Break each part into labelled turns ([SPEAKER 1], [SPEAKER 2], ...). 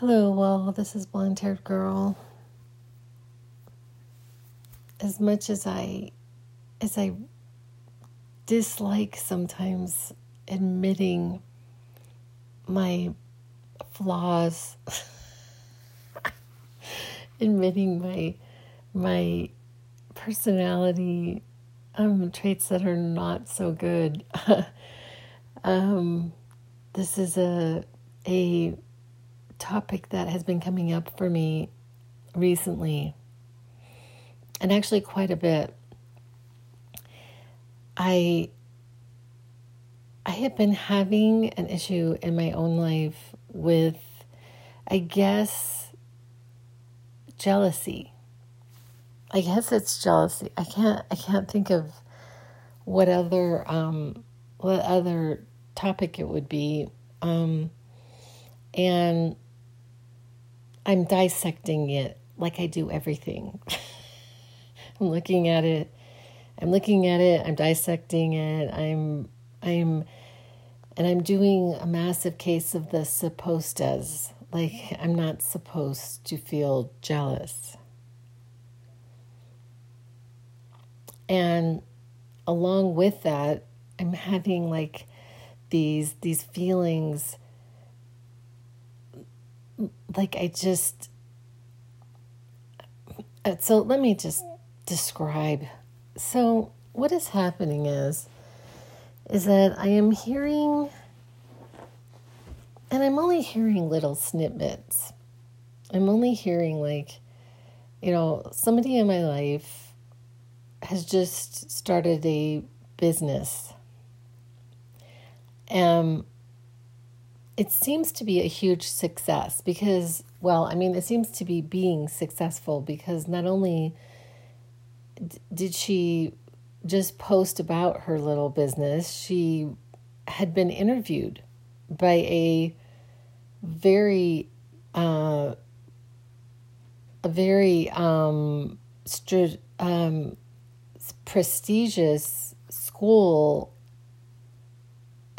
[SPEAKER 1] Hello, well, this is Blonde Haired Girl. As much as I as I dislike sometimes admitting my flaws, admitting my my personality um, traits that are not so good. um, this is a a topic that has been coming up for me recently, and actually quite a bit. I I have been having an issue in my own life with, I guess, jealousy. I guess it's jealousy. I can't. I can't think of what other um, what other topic it would be. Um, and I'm dissecting it like I do everything. I'm looking at it. I'm looking at it. I'm dissecting it. I'm I'm and I'm doing a massive case of the supposed as. Like I'm not supposed to feel jealous. And along with that, I'm having like these these feelings like I just uh, so let me just describe. So what is happening is is that I am hearing and I'm only hearing little snippets. I'm only hearing like you know, somebody in my life has just started a business. Um it seems to be a huge success because, well, I mean, it seems to be being successful because not only d- did she just post about her little business, she had been interviewed by a very, uh, a very um, um, prestigious school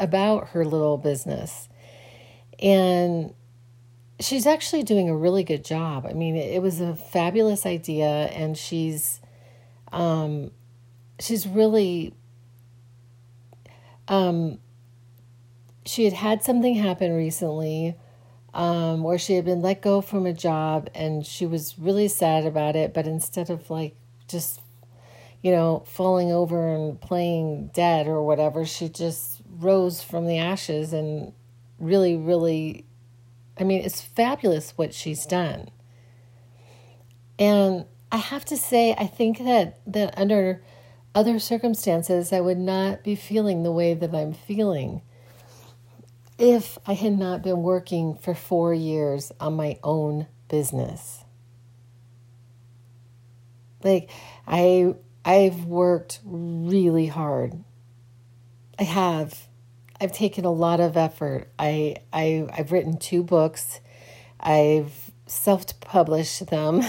[SPEAKER 1] about her little business and she's actually doing a really good job. I mean, it, was a fabulous idea, and she's um, she's really um, she had had something happen recently um, where she had been let go from a job, and she was really sad about it. But instead of like just you know falling over and playing dead or whatever, she just rose from the ashes and really, really, I mean, it's fabulous what she's done. And I have to say, I think that, that under other circumstances, I would not be feeling the way that I'm feeling if I had not been working for four years on my own business. Like, I, I've worked really hard. I have. I've taken a lot of effort. I, I I've written two books. I've self-published them,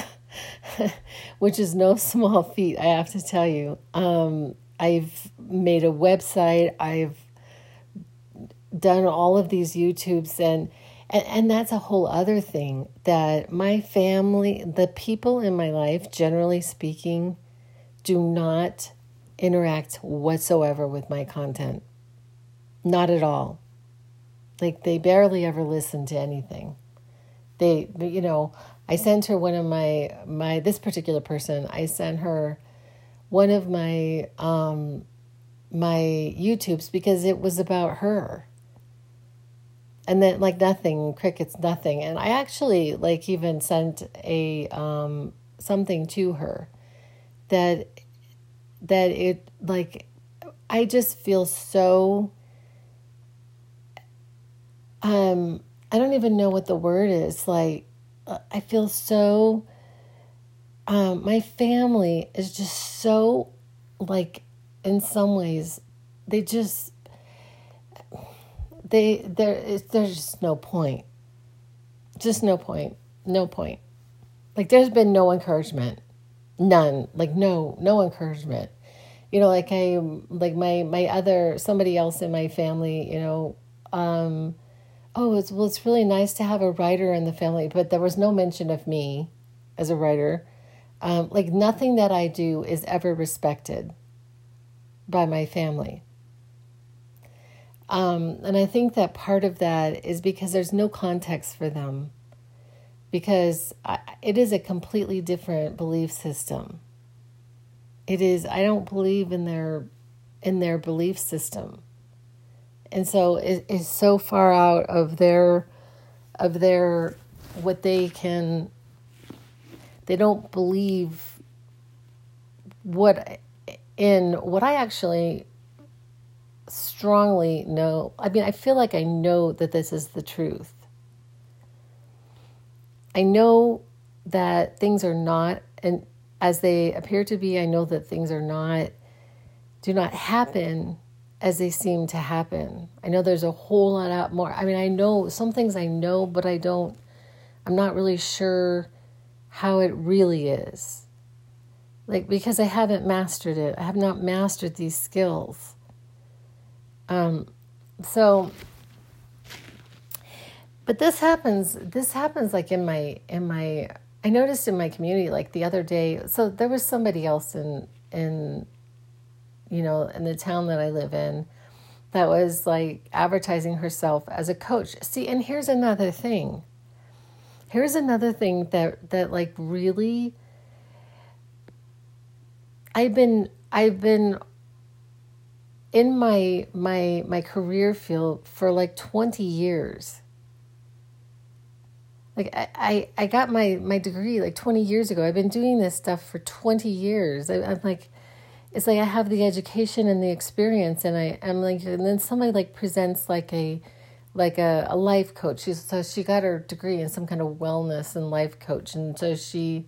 [SPEAKER 1] which is no small feat, I have to tell you. Um, I've made a website. I've done all of these YouTubes and, and and that's a whole other thing that my family, the people in my life, generally speaking, do not interact whatsoever with my content. Not at all. Like they barely ever listen to anything. They, you know, I sent her one of my my this particular person. I sent her one of my um my YouTubes because it was about her. And then like nothing, crickets, nothing. And I actually like even sent a um something to her that that it like I just feel so um I don't even know what the word is. Like I feel so um my family is just so like in some ways they just they there there's just no point. Just no point. No point. Like there's been no encouragement. None. Like no no encouragement. You know, like I like my my other somebody else in my family, you know, um oh, it's well, it's really nice to have a writer in the family, but there was no mention of me as a writer. Um, like nothing that I do is ever respected by my family. Um, and I think that part of that is because there's no context for them, because I, it is a completely different belief system. It is. I don't believe in their in their belief system, and so it is so far out of their of their what they can. They don't believe what in what I actually strongly know. I mean, I feel like I know that this is the truth. I know that things are not and as they appear to be. I know that things are not do not happen as they seem to happen. I know there's a whole lot more. I mean, I know some things I know, but I don't I'm not really sure how it really is like because I haven't mastered it. I have not mastered these skills. Um, so, but this happens. This happens like in my in my. I noticed in my community like the other day. So there was somebody else in in, you know, in the town that I live in, that was like advertising herself as a coach. See, and here's another thing. Here's another thing that that like really I've been I've been in my my my career field for like 20 years. Like I, I, I got my, my degree like 20 years ago. I've been doing this stuff for 20 years. I, I'm like, it's like I have the education and the experience and I am like and then somebody like presents like a like a, a life coach. She's so she got her degree in some kind of wellness and life coach and so she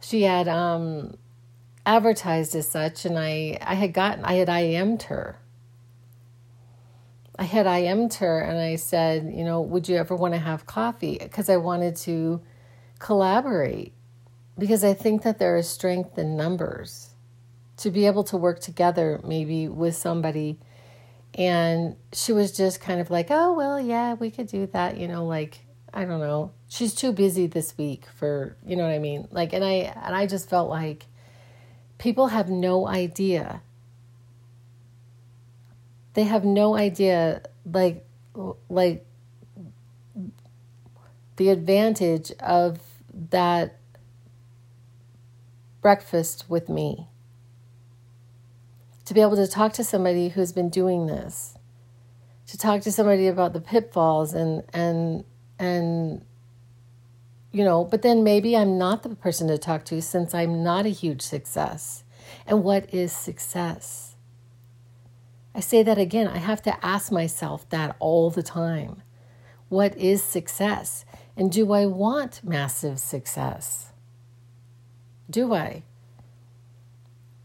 [SPEAKER 1] she had um advertised as such, and I, I had gotten, I had IM'd her. I had IM'd her and I said, you know, would you ever want to have coffee? Because I wanted to collaborate. Because I think that there is strength in numbers to be able to work together, maybe with somebody. And she was just kind of like, oh, well, yeah, we could do that. You know, like, I don't know. She's too busy this week for, you know what I mean? Like, and I, and I just felt like, people have no idea. They have no idea, like, like the advantage of that breakfast with me. To be able to talk to somebody who's been doing this, to talk to somebody about the pitfalls and and and you know, but then maybe I'm not the person to talk to since I'm not a huge success. And what is success? I say that again. I have to ask myself that all the time. What is success? And do I want massive success? Do I?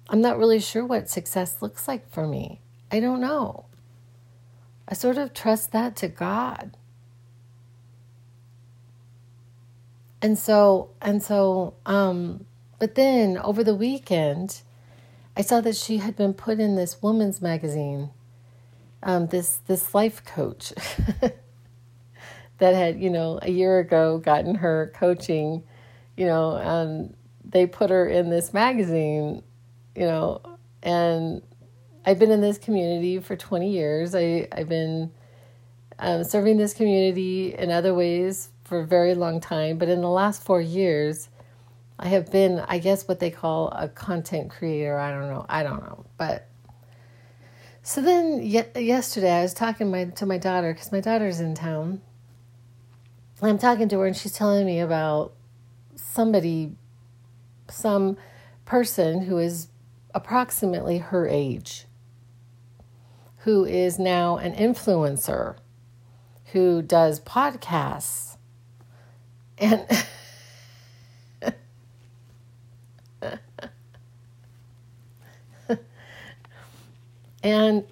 [SPEAKER 1] I'm not really sure what success looks like for me. I don't know. I sort of trust that to God. and so and so um but then over the weekend i saw that she had been put in this woman's magazine um this this life coach that had you know a year ago gotten her coaching you know and they put her in this magazine you know and i've been in this community for 20 years i i've been um, serving this community in other ways for a very long time, but in the last four years, I have been, I guess, what they call a content creator. I don't know. I don't know. But so then yesterday, I was talking my, to my daughter because my daughter's in town. I'm talking to her, and she's telling me about somebody, some person who is approximately her age, who is now an influencer, who does podcasts and and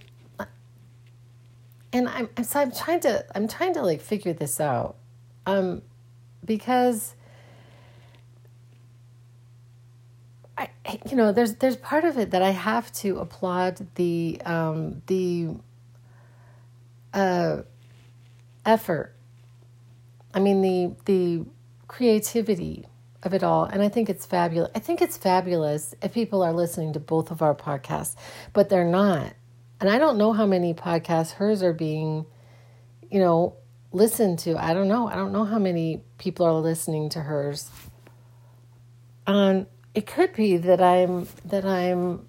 [SPEAKER 1] and I'm so I'm trying to I'm trying to like figure this out, um, because I you know there's there's part of it that I have to applaud the um the uh effort. I mean the the creativity of it all and I think it's fabulous. I think it's fabulous if people are listening to both of our podcasts, but they're not. And I don't know how many podcasts hers are being you know listened to. I don't know. I don't know how many people are listening to hers. Um it could be that I'm that I'm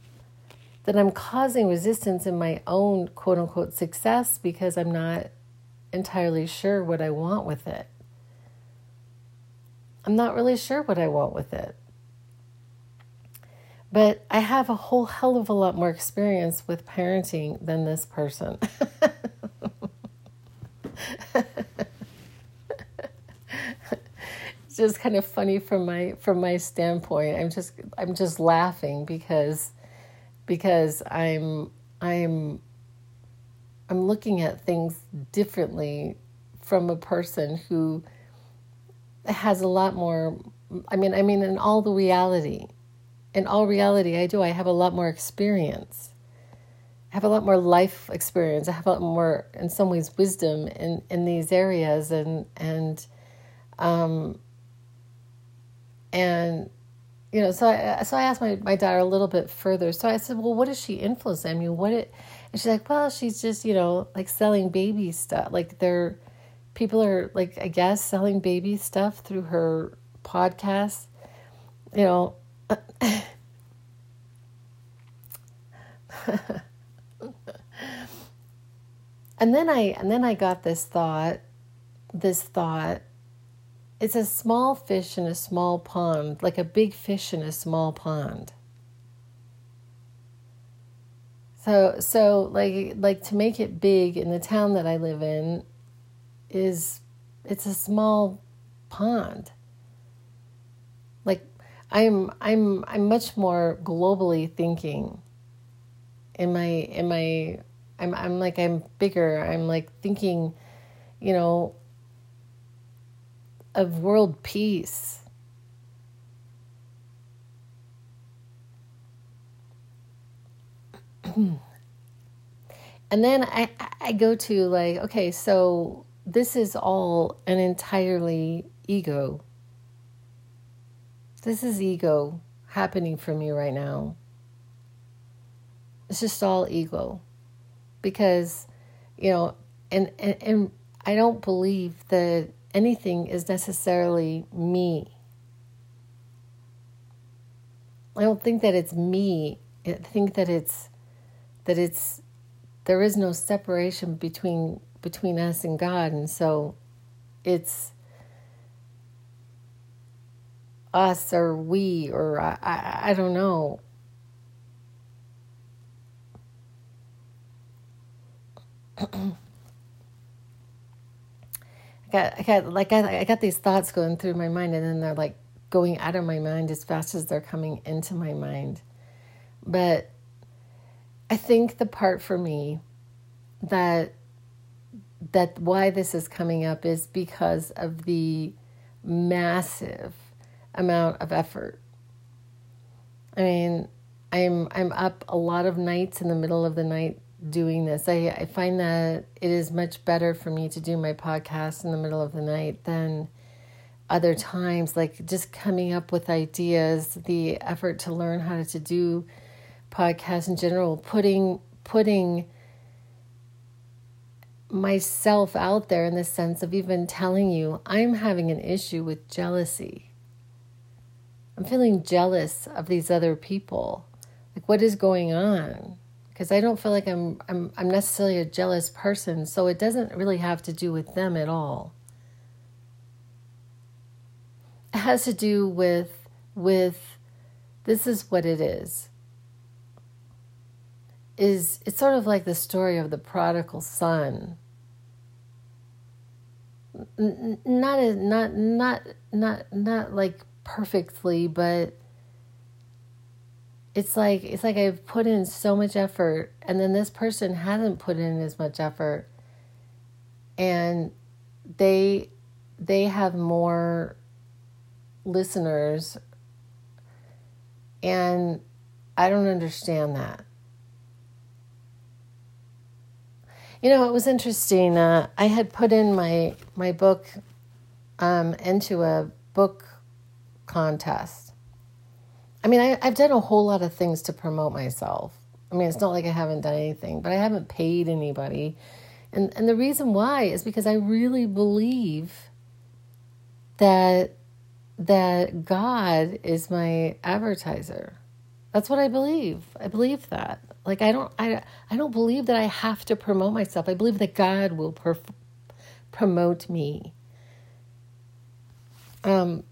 [SPEAKER 1] that I'm causing resistance in my own quote unquote success because I'm not entirely sure what I want with it. I'm not really sure what I want with it. But I have a whole hell of a lot more experience with parenting than this person. it's just kind of funny from my from my standpoint. I'm just I'm just laughing because because I'm I'm I'm looking at things differently from a person who has a lot more I mean I mean in all the reality in all reality I do. I have a lot more experience. I have a lot more life experience. I have a lot more in some ways wisdom in in these areas. And and um and you know, so I so I asked my, my daughter a little bit further. So I said, well, what does she influence? I mean, what it? And she's like, well, she's just you know like selling baby stuff. Like they're people are like I guess selling baby stuff through her podcast. You know. and then I and then I got this thought, this thought it's a small fish in a small pond, like a big fish in a small pond. So so like like to make it big in the town that I live in is it's a small pond. Like I'm I'm I'm much more globally thinking in my in my I'm I'm like I'm bigger. I'm like thinking, you know, of world peace. and then I, I go to like, okay, so this is all an entirely ego. This is ego happening for me right now. It's just all ego. Because, you know, and, and, and I don't believe that anything is necessarily me. I don't think that it's me. I think that it's that it's there is no separation between between us and God, and so it's us or we or I, I, I don't know. I got, I got like I, I got these thoughts going through my mind, and then they're like going out of my mind as fast as they're coming into my mind. But I think the part for me that that why this is coming up is because of the massive amount of effort. I mean, I'm I'm up a lot of nights in the middle of the night doing this. I, I find that it is much better for me to do my podcast in the middle of the night than other times, like just coming up with ideas, the effort to learn how to do podcasts in general, putting putting myself out there in the sense of even telling you I'm having an issue with jealousy. I'm feeling jealous of these other people. Like what is going on? Because I don't feel like I'm I'm I'm necessarily a jealous person, so it doesn't really have to do with them at all. It has to do with with this is what it is. Is it's sort of like the story of the prodigal son. Not a, not not not not like perfectly, but it's like it's like I've put in so much effort and then this person hasn't put in as much effort and they they have more listeners and I don't understand that. You know, it was interesting. Uh, I had put in my my book um, into a book contest. I mean, I, I've done a whole lot of things to promote myself. I mean, it's not like I haven't done anything, but I haven't paid anybody. And and the reason why is because I really believe that that God is my advertiser. That's what I believe. I believe that. Like I don't I I don't believe that I have to promote myself. I believe that God will perf- promote me. Um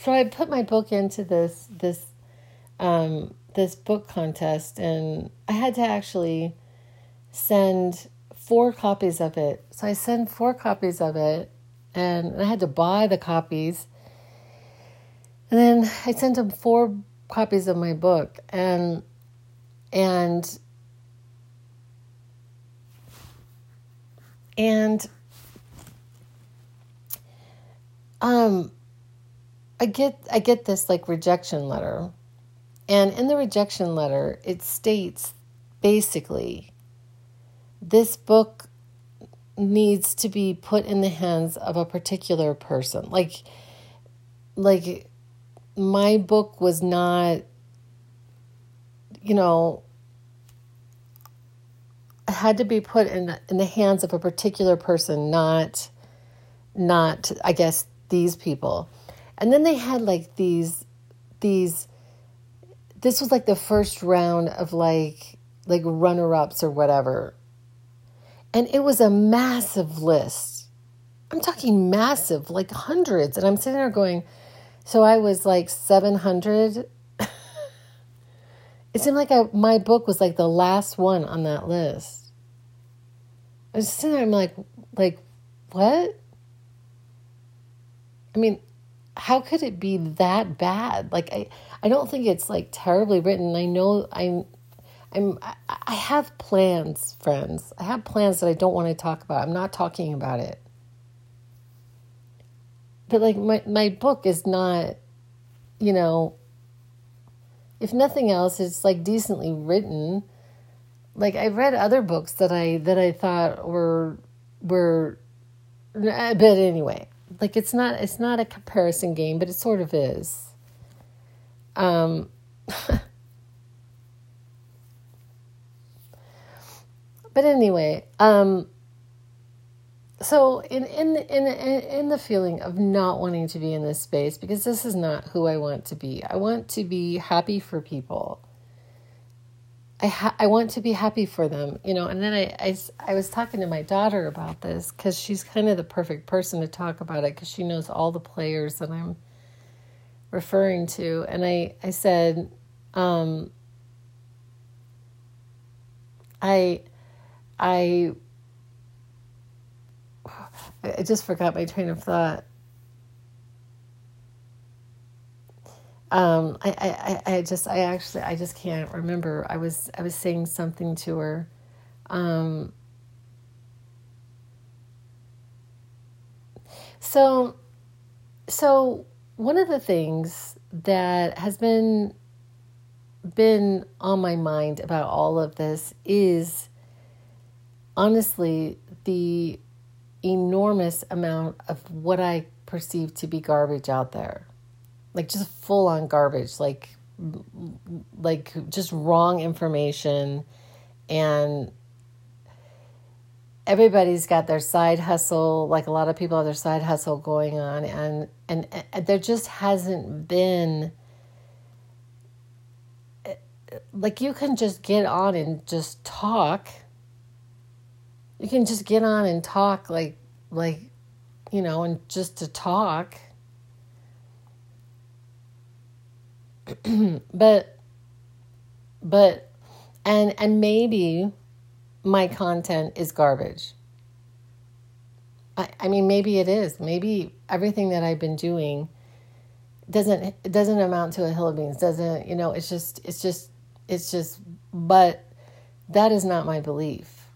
[SPEAKER 1] so I put my book into this this um this book contest and I had to actually send four copies of it. So I sent four copies of it and I had to buy the copies. And then I sent him four copies of my book and and and um I get I get this like rejection letter. And in the rejection letter it states basically this book needs to be put in the hands of a particular person. Like like my book was not you know had to be put in in the hands of a particular person, not not I guess these people. And then they had like these these this was like the first round of like like runner-ups or whatever and it was a massive list. I'm talking massive, like hundreds. And I'm sitting there going, so I was like 700. it seemed like I, my book was like the last one on that list. I was sitting there, I'm like, like, what? I mean, how could it be that bad? Like, I, I don't think it's like terribly written. I know I'm, I'm I have plans, friends. I have plans that I don't want to talk about. I'm not talking about it. But like my my book is not, you know, if nothing else, it's like decently written. Like I read other books that I that I thought were were eh, but anyway, like it's not it's not a comparison game, but it sort of is. Um But anyway, um, so in in in in the feeling of not wanting to be in this space because this is not who I want to be. I want to be happy for people. I ha- I want to be happy for them, you know. And then I I, I was talking to my daughter about this because she's kind of the perfect person to talk about it because she knows all the players that I'm referring to. And I I said, um, I I I just forgot my train of thought. Um, I, I, I just I actually I just can't remember. I was I was saying something to her. Um, so so one of the things that has been been on my mind about all of this is honestly, the enormous amount of what I perceive to be garbage out there. Like just full on garbage, like like just wrong information. And everybody's got their side hustle like a lot of people have their side hustle going on. And and, and there just hasn't been like you can just get on and just talk. You can just get on and talk like like you know and just to talk but but and and maybe my content is garbage. I, I mean maybe it is. Maybe everything that i've been doing doesn't it doesn't amount to a hill of beans doesn't you know it's just it's just it's just but that is not my belief.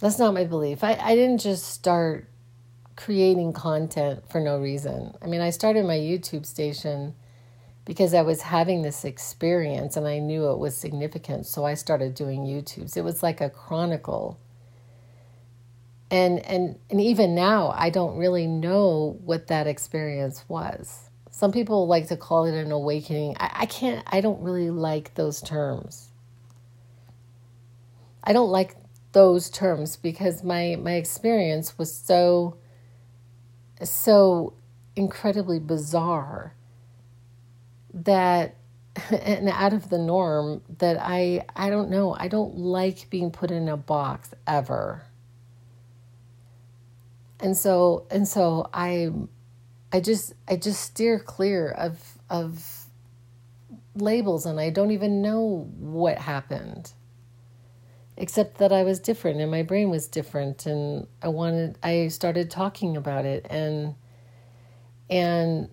[SPEAKER 1] That's not my belief. I, I didn't just start creating content for no reason. I mean, I started my YouTube station because I was having this experience and I knew it was significant. So I started doing YouTubes. It was like a chronicle. And and and even now I don't really know what that experience was. Some people like to call it an awakening. I, I can't I don't really like those terms. I don't like those terms because my my experience was so so incredibly bizarre that and out of the norm that I I don't know I don't like being put in a box ever. And so and so I I just I just steer clear of of labels and I don't even know what happened except that I was different and my brain was different and I wanted I started talking about it and and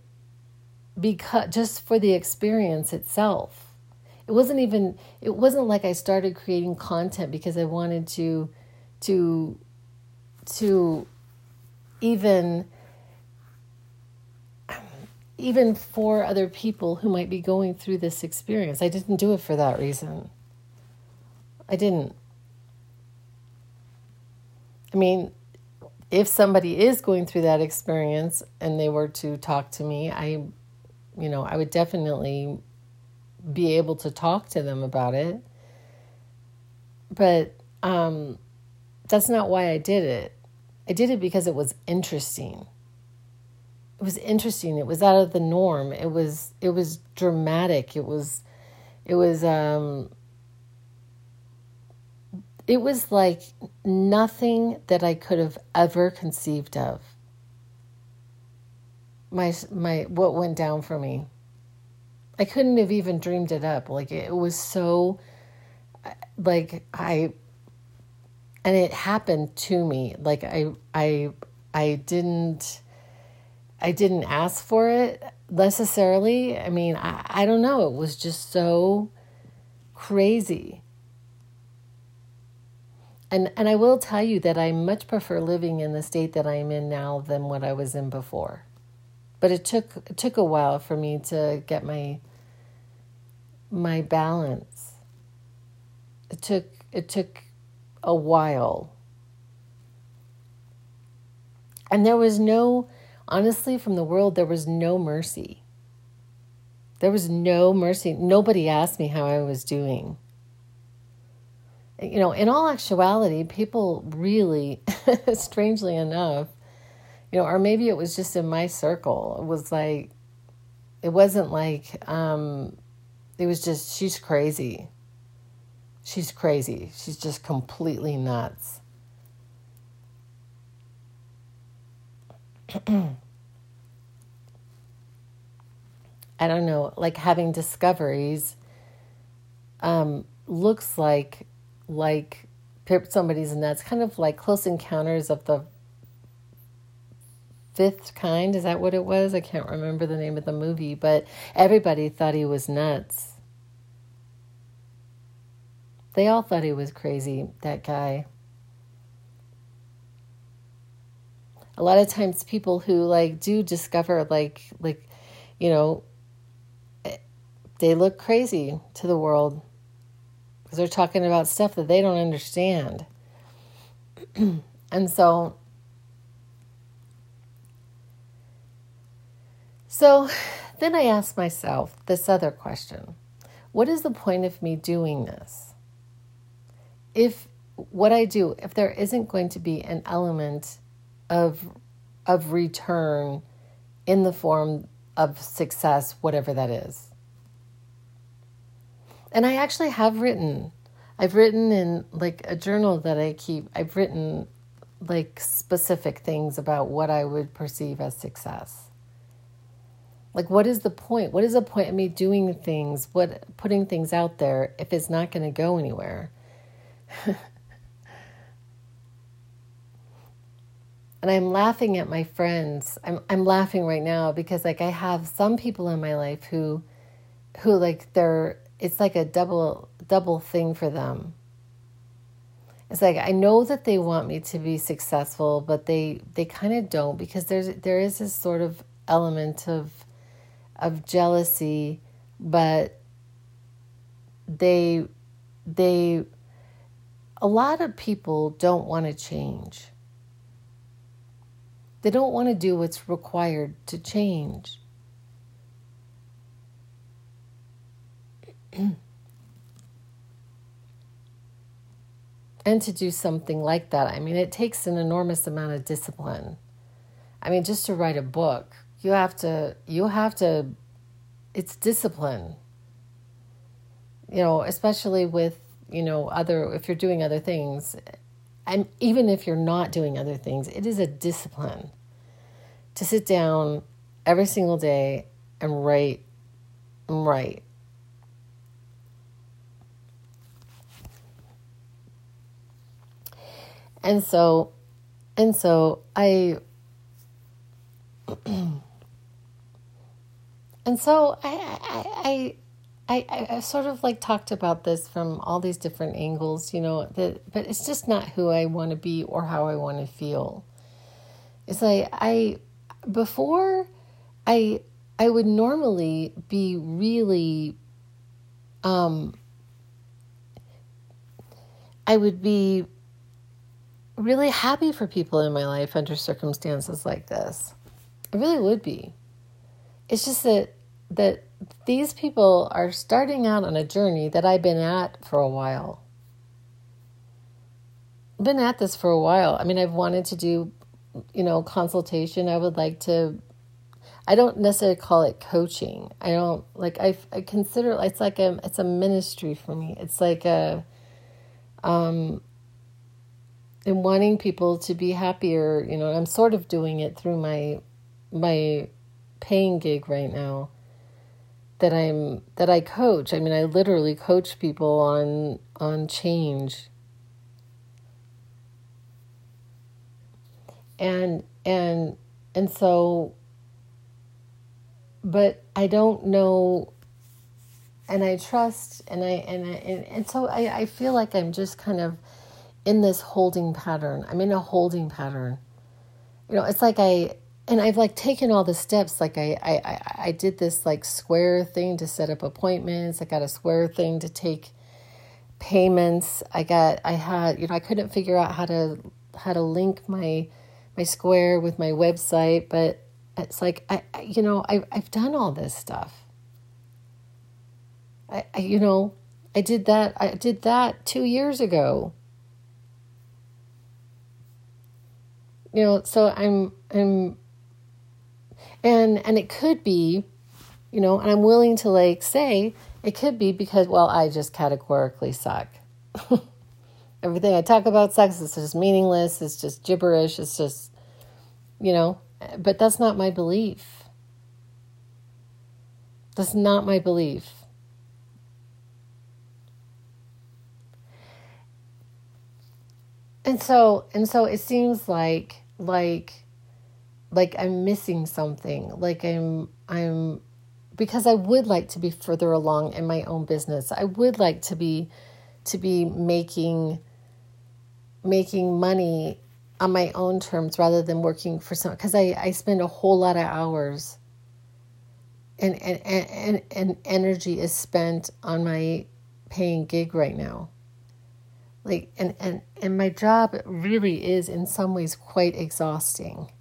[SPEAKER 1] because just for the experience itself it wasn't even it wasn't like I started creating content because I wanted to to to even even for other people who might be going through this experience. I didn't do it for that reason. I didn't. I mean, if somebody is going through that experience and they were to talk to me, I, you know, I would definitely be able to talk to them about it. But um, that's not why I did it. I did it because it was interesting. It was interesting. It was out of the norm. It was it was dramatic. It was it was um it was like nothing that I could have ever conceived of. My my what went down for me. I couldn't have even dreamed it up. Like it was so like I and it happened to me. Like I I I didn't I didn't ask for it necessarily. I mean, I, I don't know. It was just so crazy. And and I will tell you that I much prefer living in the state that I am in now than what I was in before. But it took it took a while for me to get my my balance. It took it took a while. And there was no honestly from the world there was no mercy. There was no mercy. Nobody asked me how I was doing you know, in all actuality, people really, strangely enough, you know, or maybe it was just in my circle. It was like, it wasn't like, um, it was just, she's crazy. She's crazy. She's just completely nuts. I don't know, like having discoveries um, looks like like somebody's nuts, kind of like Close Encounters of the Fifth Kind. Is that what it was? I can't remember the name of the movie, but everybody thought he was nuts. They all thought he was crazy, that guy. A lot of times people who like do discover like like you know eh, they look crazy to the world because they're talking about stuff that they don't understand. and so, so then I asked myself this other question What is the point of me doing this? If what I do, if there isn't going to be an element of, of return in the form of success, whatever that is. And I actually have written. I've written in like a journal that I keep. I've written like specific things about what I would perceive as success. Like what is the point? What is the point of me doing things, what putting things out there if it's not going to go anywhere? and I'm laughing at my friends. I'm I'm laughing right now because like I have some people in my life who who like they're it's like a double double thing for them. It's like I know that they want me to be successful, but they they kind of don't because there's there is this sort of element of of jealousy, but they they a lot of people don't want to change. They don't want to do what's required to change. and to do something like that, I mean, it takes an enormous amount of discipline. I mean, just to write a book, you have to, you have to, it's discipline. You know, especially with, you know, other, if you're doing other things, and even if you're not doing other things, it is a discipline to sit down every single day and write and write. And so, and so I and so I, I, I, I, sort of like talked about this from all these different angles, you know, that, but it's just not who I want to be or how I want to feel. It's like I, before I, I would normally be really, um, I would be really happy for people in my life under circumstances like this. I really would be. It's just that that these people are starting out on a journey that I've been at for a while. Been at this for a while. I mean, I've wanted to do, you know, consultation. I would like to I don't necessarily call it coaching. I don't like I I consider it's like a it's a ministry for me. It's like a um and wanting people to be happier, you know, I'm sort of doing it through my my paying gig right now that I'm that I coach. I mean, I literally coach people on on change. And and and so but I don't know and I trust and I and I, and, and so I, I feel like I'm just kind of in this holding pattern. I'm in a holding pattern. You know, it's like I and I've like taken all the steps. Like I, I, I did this like Square thing to set up appointments. I got a Square thing to take payments. I got, I had, you know, I couldn't figure out how to, how to link my, my Square with my website, but it's like, I, you know, I, I've done all this stuff. I, I, you know, I did that, I did that two years ago. You know, so I'm, I'm, and and it could be you know and i'm willing to like say it could be because well i just categorically suck. Everything i talk about sucks. It's just meaningless. It's just gibberish. It's just you know but that's not my belief. That's not my belief. And so and so it seems like like like I'm missing something, like I'm I'm because I would like to be further along in my own business. I would like to be to be making making money on my own terms rather than working for someone because I, I spend a whole lot of hours and, and, and, and energy is spent on my paying gig right now. Like and, and, and my job really is in some ways quite exhausting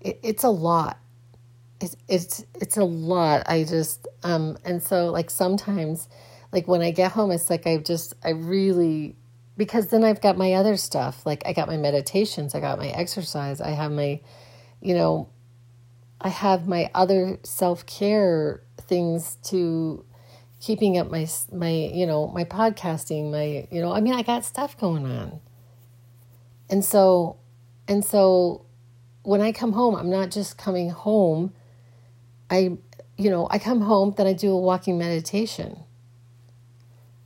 [SPEAKER 1] it, it's a lot. It's it's it's a lot. I just um and so like sometimes like when I get home it's like I just I really because then I've got my other stuff. Like I got my meditations, I got my exercise, I have my you know I have my other self-care things to keeping up my my you know my podcasting my you know I mean I got stuff going on and so and so when I come home, I'm not just coming home. I, you know, I come home, then I do a walking meditation.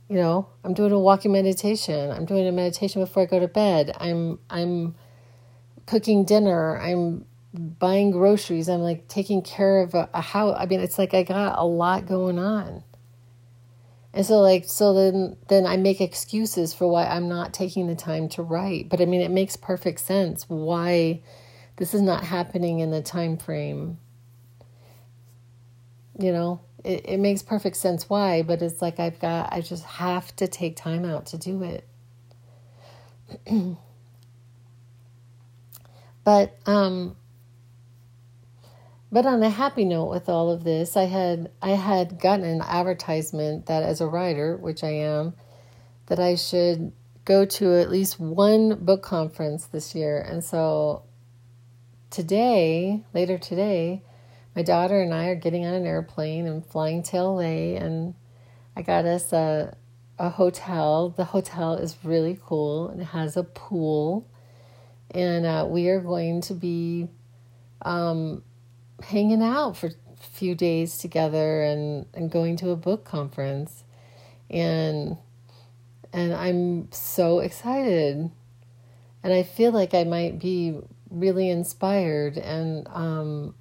[SPEAKER 1] You know, I'm doing a walking meditation. I'm doing a meditation before I go to bed. I'm I'm cooking dinner. I'm buying groceries. I'm like taking care of a, a house. I mean, it's like I got a lot going on. And so like so then then I make excuses for why I'm not taking the time to write. But I mean it makes perfect sense why this is not happening in the time frame. you know, it, it makes perfect sense why, but it's like I've got, I just have to take time out to do it. but, um, but on a happy note with all of this, I had I had gotten an advertisement that as a writer, which I am, that I should go to at least one book conference this year. And so today, later today, my daughter and I are getting on an airplane and flying to LA and I got us a a hotel. The hotel is really cool and it has a pool. And uh, we are going to be um, hanging out for a few days together and, and going to a book conference. And and I'm so excited. And I feel like I might be really inspired and um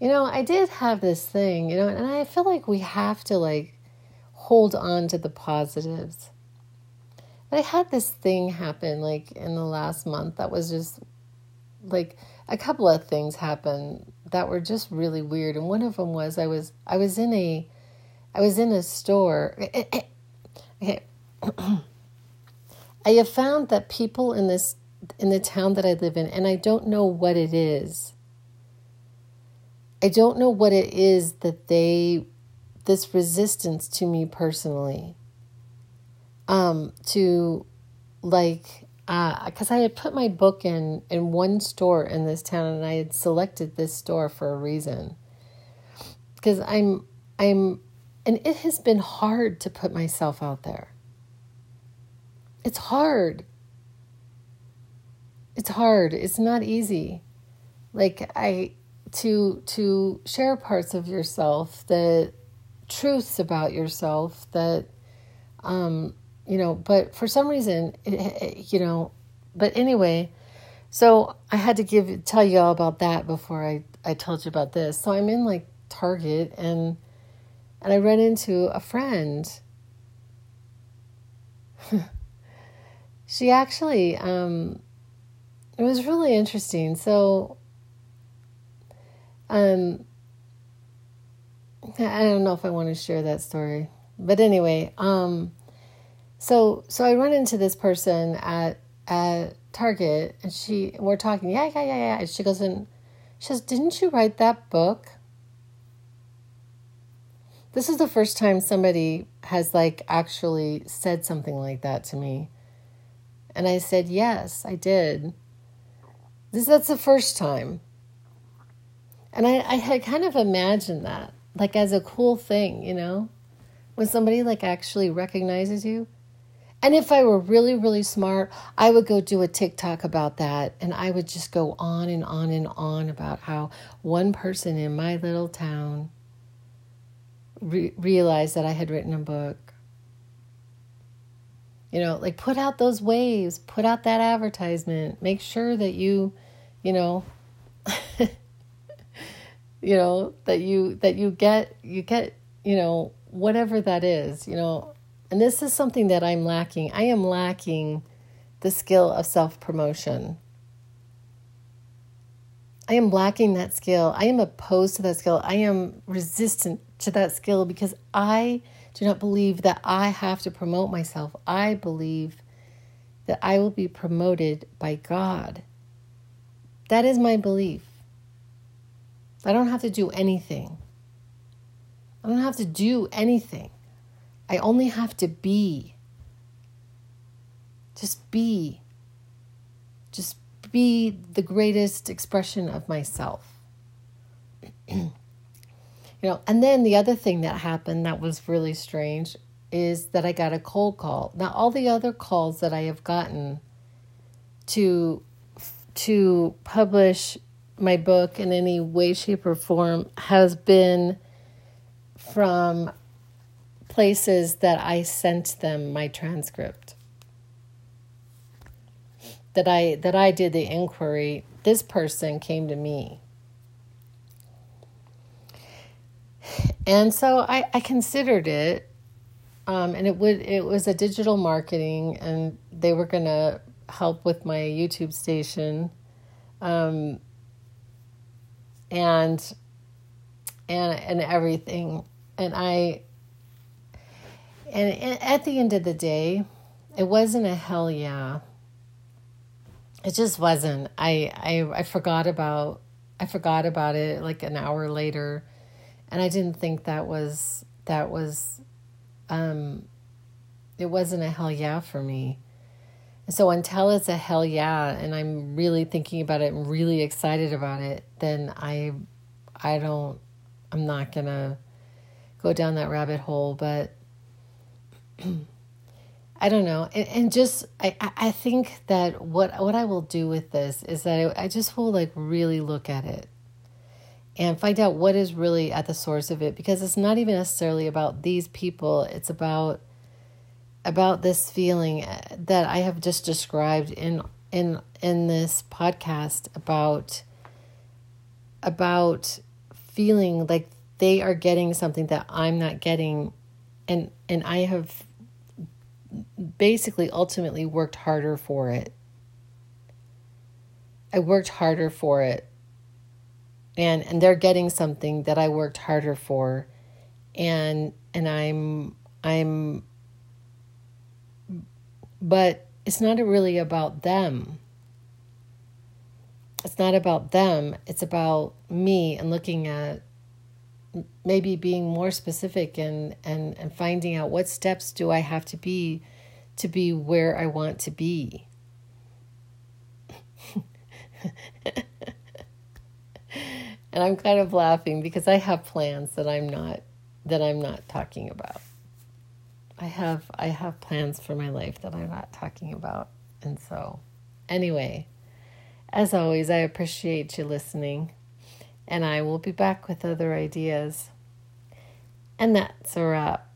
[SPEAKER 1] you know, I did have this thing, you know, and I feel like we have to like hold on to the positives. But I had this thing happen like in the last month that was just like a couple of things happened that were just really weird and one of them was I was I was in a I was in a store. Okay I have found that people in this in the town that I live in and I don't know what it is. I don't know what it is that they this resistance to me personally um to like because uh, I had put my book in in one store in this town, and I had selected this store for a reason. Because I'm I'm, and it has been hard to put myself out there. It's hard. It's hard. It's not easy. Like I to to share parts of yourself the truths about yourself that um you know, but for some reason, it, it, you know, but anyway, so I had to give tell you all about that before I I told you about this. So I'm in like Target and and I run into a friend. she actually um it was really interesting. So um I don't know if I want to share that story. But anyway, um so so I run into this person at at Target and she we're talking, yeah, yeah, yeah, yeah. And she goes and she says, Didn't you write that book? This is the first time somebody has like actually said something like that to me. And I said, Yes, I did. This that's the first time. And I, I had kind of imagined that, like as a cool thing, you know? When somebody like actually recognizes you. And if I were really, really smart, I would go do a TikTok about that. And I would just go on and on and on about how one person in my little town re- realized that I had written a book. You know, like put out those waves, put out that advertisement, make sure that you, you know, you know, that you that you get you get, you know, whatever that is, you know, and this is something that I'm lacking. I am lacking the skill of self promotion. I am lacking that skill. I am opposed to that skill. I am resistant to that skill because I do not believe that I have to promote myself. I believe that I will be promoted by God. That is my belief. I don't have to do anything. I don't have to do anything. I only have to be. Just be. Just be the greatest expression of myself. you know, and then the other thing that happened that was really strange is that I got a cold call. Now, all the other calls that I have gotten to to publish my book in any way, shape, or form has been from places that I sent them my transcript. That I that I did the inquiry, this person came to me. And so I, I considered it. Um, and it would it was a digital marketing and they were gonna help with my YouTube station. Um, and and and everything. And I and, at the end of the day, it wasn't a hell yeah. It just wasn't. I I I forgot about I forgot about it like an hour later and I didn't think that was that was um it wasn't a hell yeah for me. So until it's a hell yeah and I'm really thinking about it and really excited about it, then I I don't I'm not to go down that rabbit hole, but I don't know. And, and just I I think that what what I will do with this is that I, I just will like really look at it and find out what is really at the source of it because it's not even necessarily about these people, it's about about this feeling uh, that I have just described in in in this podcast about about feeling like they are getting something that I'm not getting and and I have basically ultimately worked harder for it. I worked harder for it. And and they're getting something that I worked harder for and and I'm I'm but it's not really about them. It's not about them. It's about me and looking at maybe being more specific and, and, and finding out what steps do I have to be to be where I want to be. and I'm kind of laughing because I have plans that I'm not that I'm not talking about. I have I have plans for my life that I'm not talking about. And so anyway, as always, I appreciate you listening, and I will be back with other ideas. And that's a wrap.